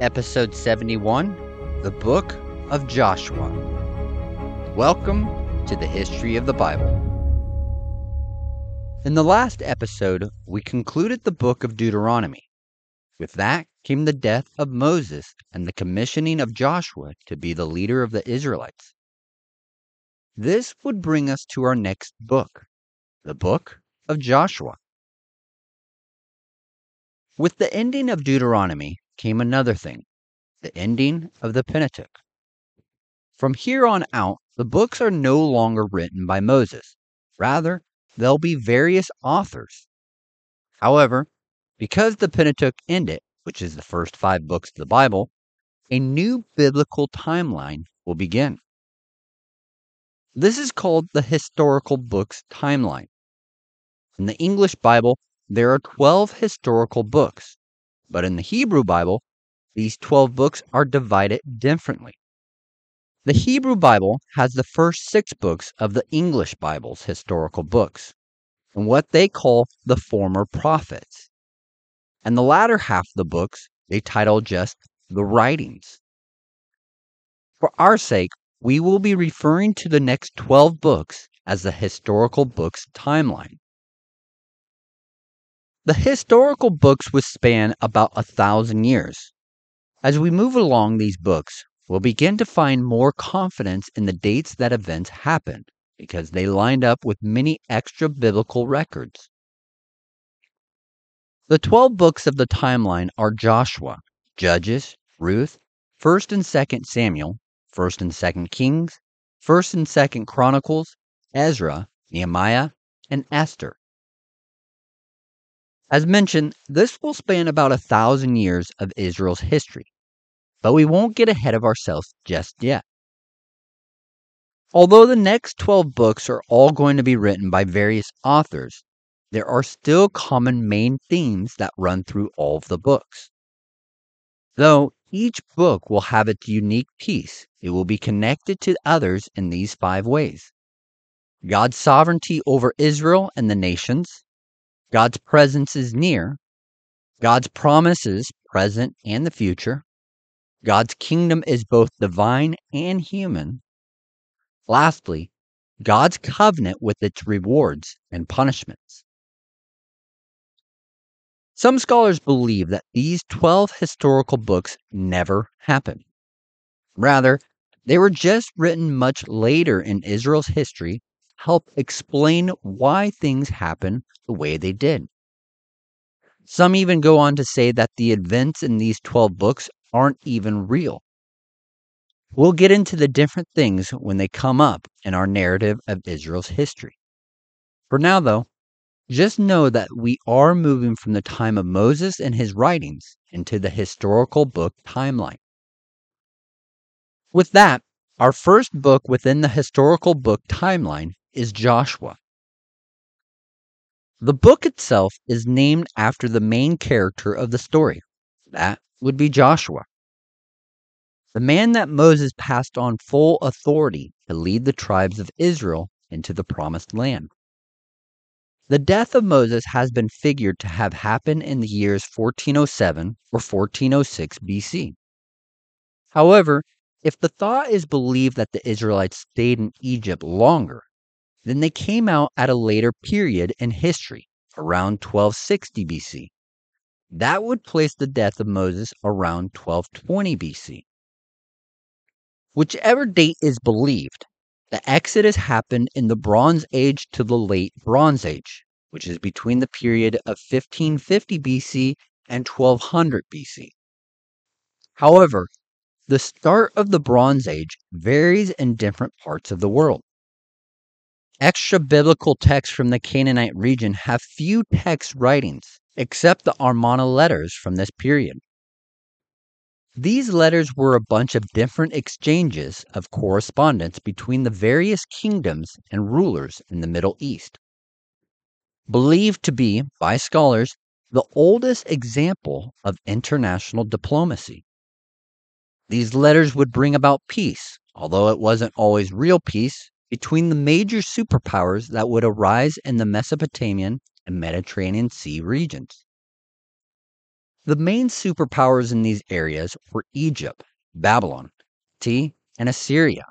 Episode 71 The Book of Joshua. Welcome to the History of the Bible. In the last episode, we concluded the book of Deuteronomy. With that came the death of Moses and the commissioning of Joshua to be the leader of the Israelites. This would bring us to our next book, the book of Joshua. With the ending of Deuteronomy came another thing the ending of the Pentateuch. From here on out, the books are no longer written by Moses. Rather, they'll be various authors. However, because the Pentateuch ended, which is the first five books of the Bible, a new biblical timeline will begin. This is called the historical books timeline. In the English Bible, there are 12 historical books, but in the Hebrew Bible, these 12 books are divided differently. The Hebrew Bible has the first six books of the English Bible's historical books, and what they call the former prophets. And the latter half of the books they title just the writings. For our sake, we will be referring to the next 12 books as the historical books timeline. The historical books would span about a thousand years. As we move along these books, we'll begin to find more confidence in the dates that events happened because they lined up with many extra biblical records. The 12 books of the timeline are Joshua, Judges, Ruth, 1st and 2nd Samuel, 1st and 2nd Kings, 1st and 2nd Chronicles, Ezra, Nehemiah, and Esther. As mentioned, this will span about a thousand years of Israel's history, but we won't get ahead of ourselves just yet. Although the next 12 books are all going to be written by various authors, there are still common main themes that run through all of the books. Though each book will have its unique piece, it will be connected to others in these five ways God's sovereignty over Israel and the nations, God's presence is near, God's promises, present and the future, God's kingdom is both divine and human. Lastly, God's covenant with its rewards and punishments. Some scholars believe that these 12 historical books never happened. Rather, they were just written much later in Israel's history help explain why things happened the way they did. Some even go on to say that the events in these 12 books aren't even real. We'll get into the different things when they come up in our narrative of Israel's history. For now, though, just know that we are moving from the time of Moses and his writings into the historical book timeline. With that, our first book within the historical book timeline is Joshua. The book itself is named after the main character of the story. That would be Joshua, the man that Moses passed on full authority to lead the tribes of Israel into the promised land. The death of Moses has been figured to have happened in the years 1407 or 1406 BC. However, if the thought is believed that the Israelites stayed in Egypt longer, then they came out at a later period in history, around 1260 BC. That would place the death of Moses around 1220 BC. Whichever date is believed, the Exodus happened in the Bronze Age to the Late Bronze Age, which is between the period of 1550 BC and 1200 BC. However, the start of the Bronze Age varies in different parts of the world. Extra biblical texts from the Canaanite region have few text writings, except the Amarna letters from this period. These letters were a bunch of different exchanges of correspondence between the various kingdoms and rulers in the Middle East. Believed to be, by scholars, the oldest example of international diplomacy. These letters would bring about peace, although it wasn't always real peace, between the major superpowers that would arise in the Mesopotamian and Mediterranean Sea regions. The main superpowers in these areas were Egypt, Babylon, T, and Assyria.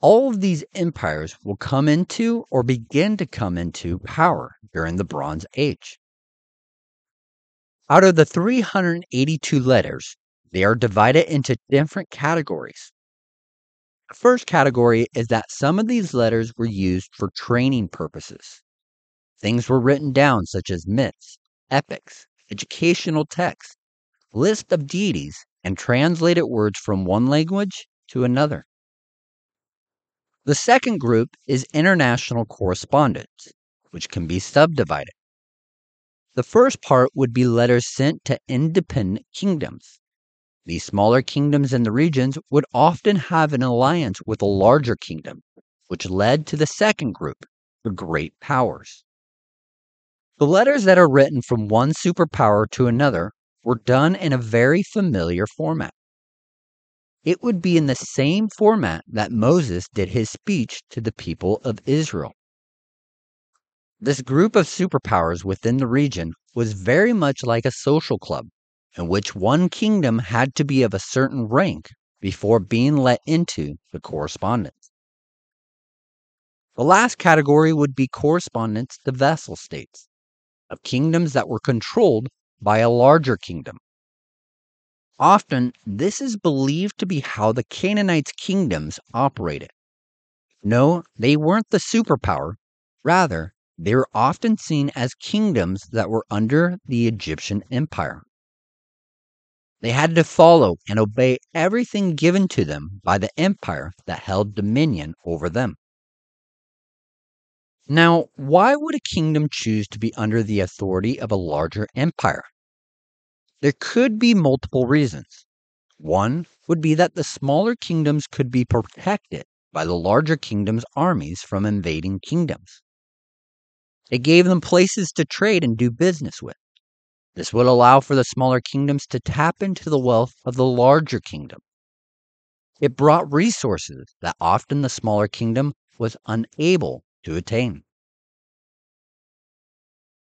All of these empires will come into or begin to come into power during the Bronze Age. Out of the 382 letters, they are divided into different categories. The first category is that some of these letters were used for training purposes. Things were written down, such as myths, epics, educational texts, lists of deities, and translated words from one language to another. The second group is international correspondence, which can be subdivided. The first part would be letters sent to independent kingdoms. These smaller kingdoms in the regions would often have an alliance with a larger kingdom, which led to the second group, the great powers. The letters that are written from one superpower to another were done in a very familiar format it would be in the same format that Moses did his speech to the people of Israel. This group of superpowers within the region was very much like a social club, in which one kingdom had to be of a certain rank before being let into the correspondence. The last category would be correspondence to vassal states, of kingdoms that were controlled by a larger kingdom. Often, this is believed to be how the Canaanites' kingdoms operated. No, they weren't the superpower. Rather, they were often seen as kingdoms that were under the Egyptian empire. They had to follow and obey everything given to them by the empire that held dominion over them. Now, why would a kingdom choose to be under the authority of a larger empire? There could be multiple reasons. One would be that the smaller kingdoms could be protected by the larger kingdom's armies from invading kingdoms. It gave them places to trade and do business with. This would allow for the smaller kingdoms to tap into the wealth of the larger kingdom. It brought resources that often the smaller kingdom was unable to attain.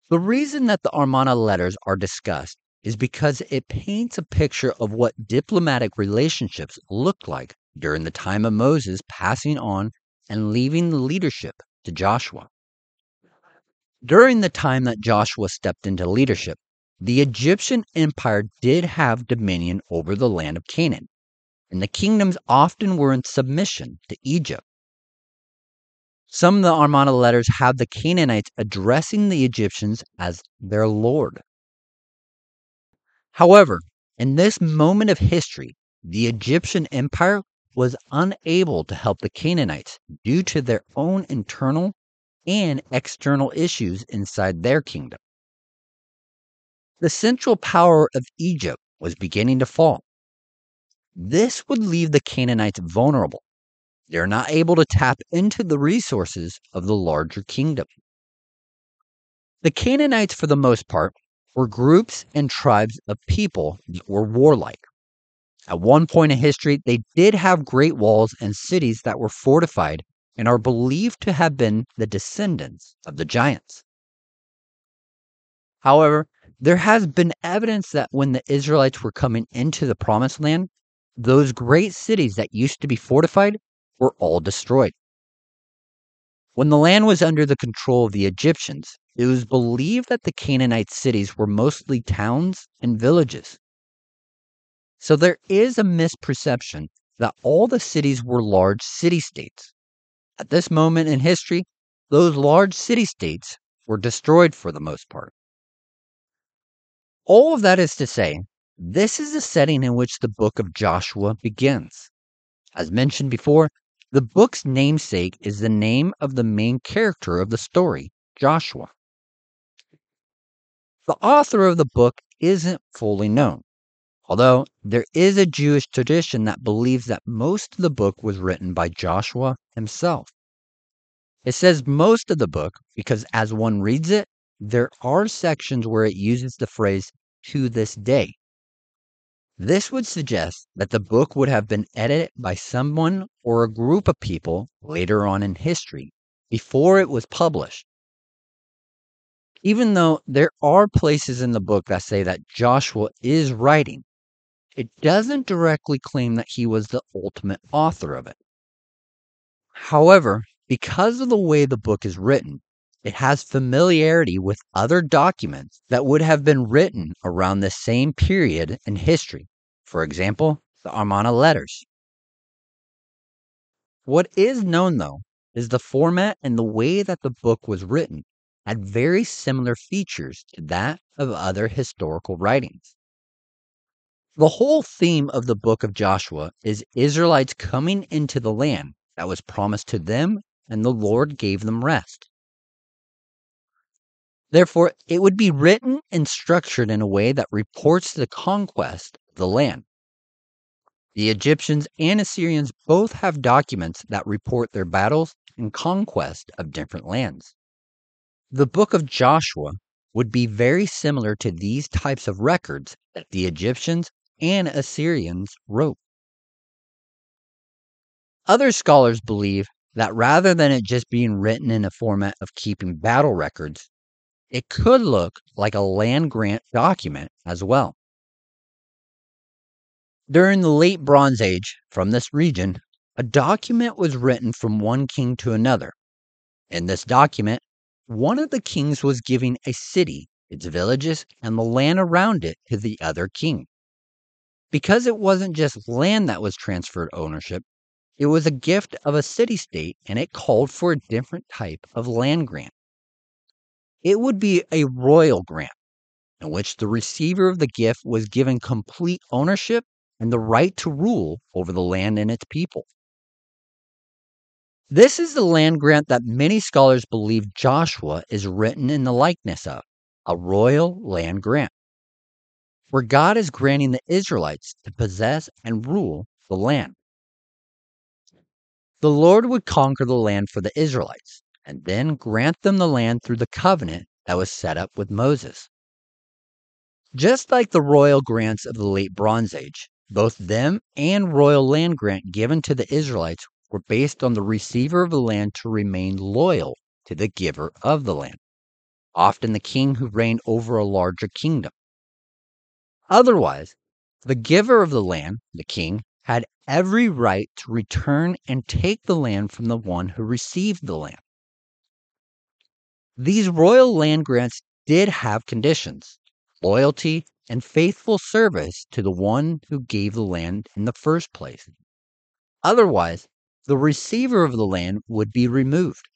The reason that the Amarna letters are discussed is because it paints a picture of what diplomatic relationships looked like during the time of Moses passing on and leaving the leadership to Joshua. During the time that Joshua stepped into leadership, the Egyptian empire did have dominion over the land of Canaan, and the kingdoms often were in submission to Egypt. Some of the Amarna letters have the Canaanites addressing the Egyptians as their lord. However, in this moment of history, the Egyptian empire was unable to help the Canaanites due to their own internal and external issues inside their kingdom. The central power of Egypt was beginning to fall. This would leave the Canaanites vulnerable. They're not able to tap into the resources of the larger kingdom. The Canaanites, for the most part, were groups and tribes of people that were warlike. At one point in history, they did have great walls and cities that were fortified and are believed to have been the descendants of the giants. However, there has been evidence that when the Israelites were coming into the promised land, those great cities that used to be fortified were all destroyed. When the land was under the control of the Egyptians, it was believed that the Canaanite cities were mostly towns and villages. So there is a misperception that all the cities were large city states. At this moment in history, those large city states were destroyed for the most part. All of that is to say, this is the setting in which the book of Joshua begins. As mentioned before, the book's namesake is the name of the main character of the story, Joshua. The author of the book isn't fully known, although there is a Jewish tradition that believes that most of the book was written by Joshua himself. It says most of the book because as one reads it, there are sections where it uses the phrase to this day. This would suggest that the book would have been edited by someone or a group of people later on in history before it was published Even though there are places in the book that say that Joshua is writing, it doesn't directly claim that he was the ultimate author of it. However, because of the way the book is written, it has familiarity with other documents that would have been written around the same period in history. For example, the Amarna letters. What is known, though, is the format and the way that the book was written had very similar features to that of other historical writings. The whole theme of the book of Joshua is Israelites coming into the land that was promised to them, and the Lord gave them rest. Therefore, it would be written and structured in a way that reports the conquest of the land. The Egyptians and Assyrians both have documents that report their battles and conquest of different lands. The book of Joshua would be very similar to these types of records that the Egyptians and Assyrians wrote. Other scholars believe that rather than it just being written in a format of keeping battle records, it could look like a land grant document as well. During the late Bronze Age, from this region, a document was written from one king to another. In this document, one of the kings was giving a city, its villages, and the land around it to the other king. Because it wasn't just land that was transferred ownership, it was a gift of a city state and it called for a different type of land grant. It would be a royal grant in which the receiver of the gift was given complete ownership and the right to rule over the land and its people. This is the land grant that many scholars believe Joshua is written in the likeness of a royal land grant where God is granting the Israelites to possess and rule the land. The Lord would conquer the land for the Israelites and then grant them the land through the covenant that was set up with Moses. Just like the royal grants of the late Bronze Age, both them and royal land grant given to the Israelites were based on the receiver of the land to remain loyal to the giver of the land, often the king who reigned over a larger kingdom. Otherwise, the giver of the land, the king, had every right to return and take the land from the one who received the land. These royal land grants did have conditions loyalty and faithful service to the one who gave the land in the first place. Otherwise, the receiver of the land would be removed.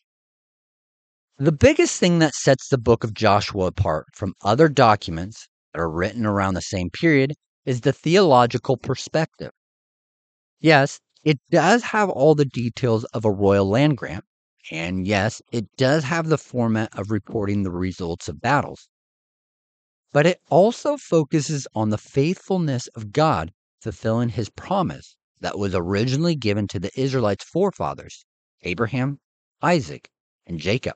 The biggest thing that sets the book of Joshua apart from other documents that are written around the same period is the theological perspective. Yes, it does have all the details of a royal land grant, and yes, it does have the format of reporting the results of battles. But it also focuses on the faithfulness of God fulfilling his promise that was originally given to the Israelites' forefathers, Abraham, Isaac, and Jacob.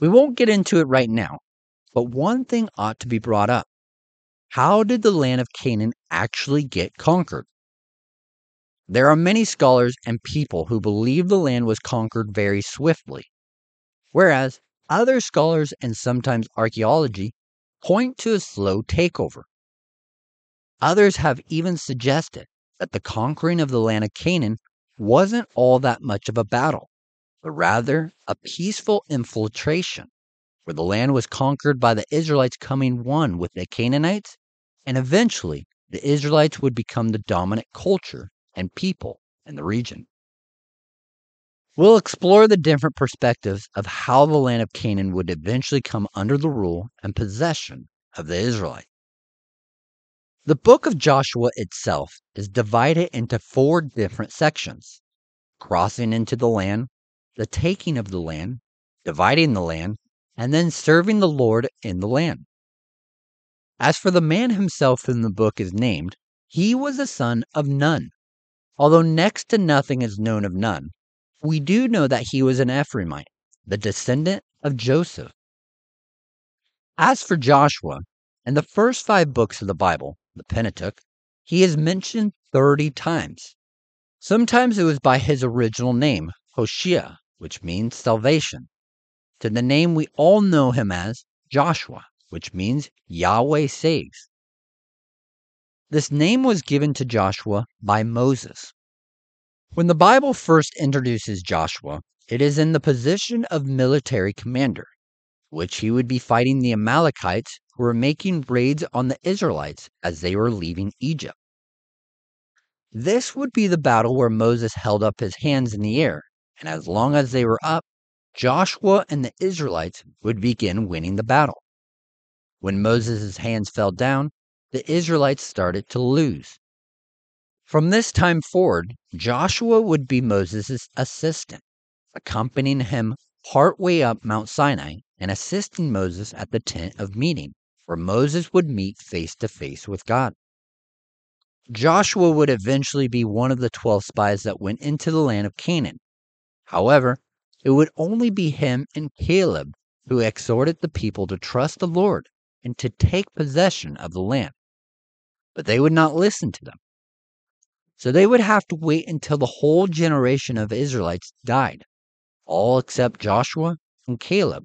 We won't get into it right now, but one thing ought to be brought up. How did the land of Canaan actually get conquered? There are many scholars and people who believe the land was conquered very swiftly, whereas other scholars and sometimes archaeology point to a slow takeover. Others have even suggested that the conquering of the land of Canaan wasn't all that much of a battle, but rather a peaceful infiltration where the land was conquered by the Israelites coming one with the Canaanites, and eventually the Israelites would become the dominant culture and people in the region. We'll explore the different perspectives of how the land of Canaan would eventually come under the rule and possession of the Israelites. The book of Joshua itself is divided into four different sections crossing into the land, the taking of the land, dividing the land, and then serving the Lord in the land. As for the man himself whom the book is named, he was a son of Nun. Although next to nothing is known of Nun, we do know that he was an Ephraimite, the descendant of Joseph. As for Joshua, in the first five books of the Bible, the Pentateuch, he is mentioned 30 times. Sometimes it was by his original name, Hoshea, which means salvation. to the name we all know him as Joshua, which means Yahweh saves. This name was given to Joshua by Moses. When the Bible first introduces Joshua, it is in the position of military commander, which he would be fighting the Amalekites who were making raids on the Israelites as they were leaving Egypt. This would be the battle where Moses held up his hands in the air, and as long as they were up, Joshua and the Israelites would begin winning the battle. When Moses' hands fell down, the Israelites started to lose. From this time forward, Joshua would be Moses' assistant, accompanying him partway up Mount Sinai and assisting Moses at the tent of meeting, where Moses would meet face to face with God. Joshua would eventually be one of the 12 spies that went into the land of Canaan. However, it would only be him and Caleb who exhorted the people to trust the Lord and to take possession of the land but they would not listen to them. So they would have to wait until the whole generation of Israelites died, all except Joshua and Caleb,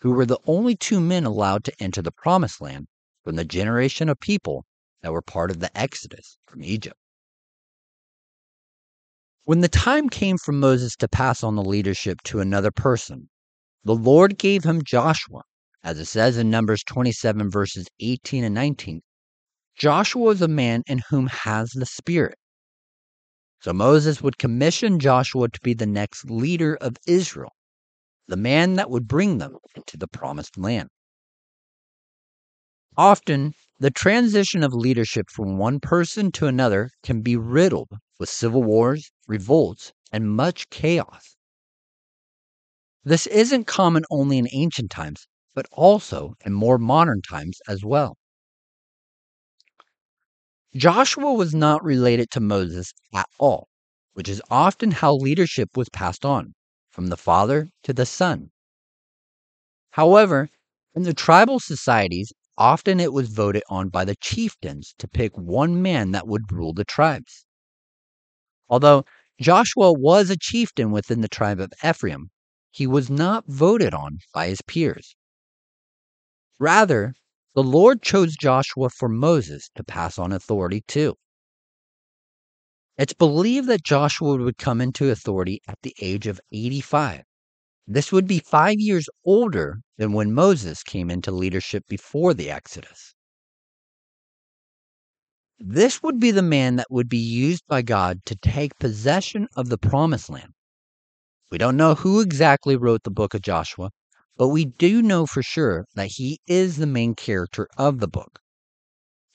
who were the only two men allowed to enter the promised land from the generation of people that were part of the Exodus from Egypt. When the time came for Moses to pass on the leadership to another person, the Lord gave him Joshua, as it says in Numbers 27, verses 18 and 19, Joshua is a man in whom has the Spirit. So Moses would commission Joshua to be the next leader of Israel, the man that would bring them into the promised land. Often, the transition of leadership from one person to another can be riddled with civil wars, revolts, and much chaos. This isn't common only in ancient times, but also in more modern times as well. Joshua was not related to Moses at all, which is often how leadership was passed on from the father to the son. However, in the tribal societies, often it was voted on by the chieftains to pick one man that would rule the tribes. Although Joshua was a chieftain within the tribe of Ephraim, he was not voted on by his peers. Rather, the Lord chose Joshua for Moses to pass on authority to. It's believed that Joshua would come into authority at the age of 85. This would be five years older than when Moses came into leadership before the Exodus. This would be the man that would be used by God to take possession of the promised land. We don't know who exactly wrote the book of Joshua, but we do know for sure that he is the main character of the book.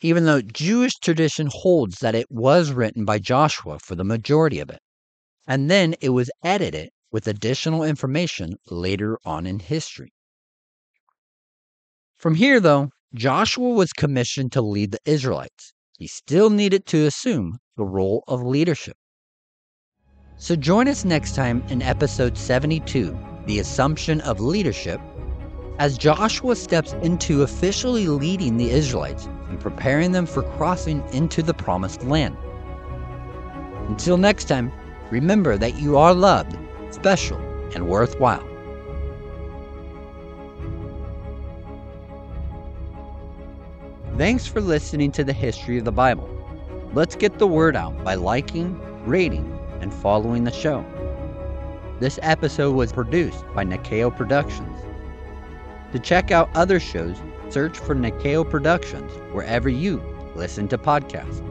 Even though Jewish tradition holds that it was written by Joshua for the majority of it, and then it was edited with additional information later on in history. From here, though, Joshua was commissioned to lead the Israelites. He still needed to assume the role of leadership. So join us next time in episode 72 the assumption of leadership as Joshua steps into officially leading the Israelites and preparing them for crossing into the promised land. Until next time, remember that you are loved, special, and worthwhile. Thanks for listening to the History of the Bible. Let's get the word out by liking, rating, and following the show. This episode was produced by Nikao Productions. To check out other shows, search for Nikao Productions wherever you listen to podcasts.